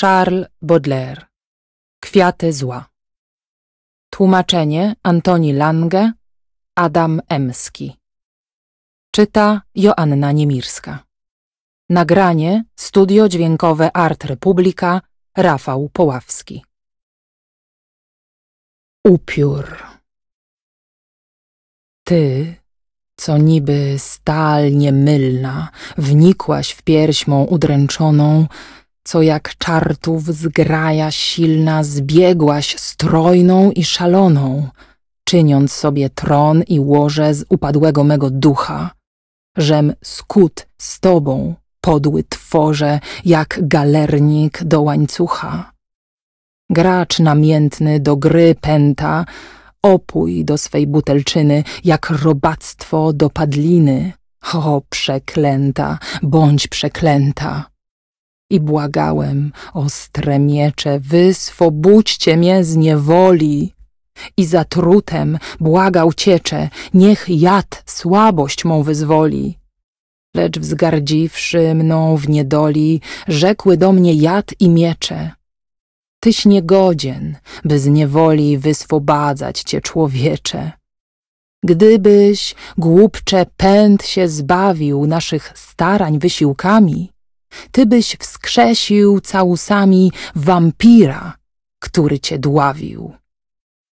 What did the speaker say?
Charles Baudelaire. Kwiaty zła. Tłumaczenie Antoni Lange Adam Emski. Czyta Joanna Niemirska. Nagranie Studio Dźwiękowe Art Republika Rafał Poławski. Upiór. Ty, co niby stal niemylna, wnikłaś w pierś mą udręczoną, co jak czartów zgraja silna zbiegłaś strojną i szaloną, czyniąc sobie tron i łoże z upadłego mego ducha, żem skut z tobą, podły tworze, jak galernik do łańcucha. Gracz namiętny do gry pęta, opój do swej butelczyny, jak robactwo do padliny. O, przeklęta, bądź przeklęta. I błagałem, ostre miecze, wyswobódźcie mnie z niewoli. I zatrutem błagał ciecze, niech jad słabość mą wyzwoli. Lecz wzgardziwszy mną w niedoli, rzekły do mnie jad i miecze. Tyś niegodzien, by z niewoli wyswobadzać cię człowiecze. Gdybyś, głupcze, pęd się zbawił naszych starań wysiłkami, ty byś wskrzesił całusami wampira, który cię dławił.